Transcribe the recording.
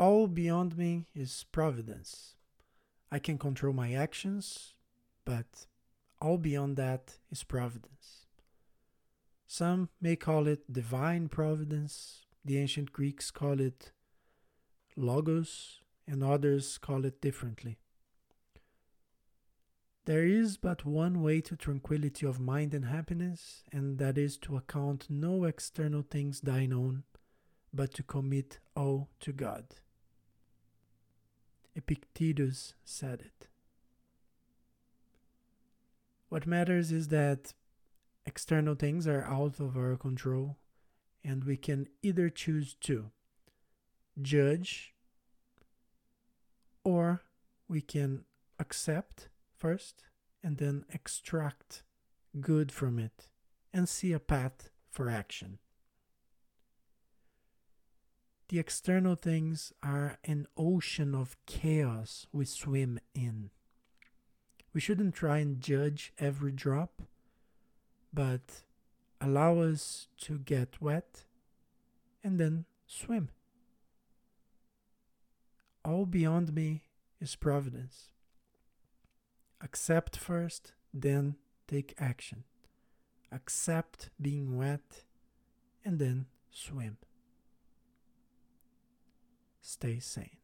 all beyond me is providence. I can control my actions, but all beyond that is providence. Some may call it divine providence, the ancient Greeks call it logos, and others call it differently. There is but one way to tranquility of mind and happiness, and that is to account no external things thine own, but to commit all to God. Epictetus said it. What matters is that external things are out of our control, and we can either choose to judge or we can accept first and then extract good from it and see a path for action. The external things are an ocean of chaos we swim in. We shouldn't try and judge every drop, but allow us to get wet and then swim. All beyond me is providence. Accept first, then take action. Accept being wet, and then swim. Stay sane.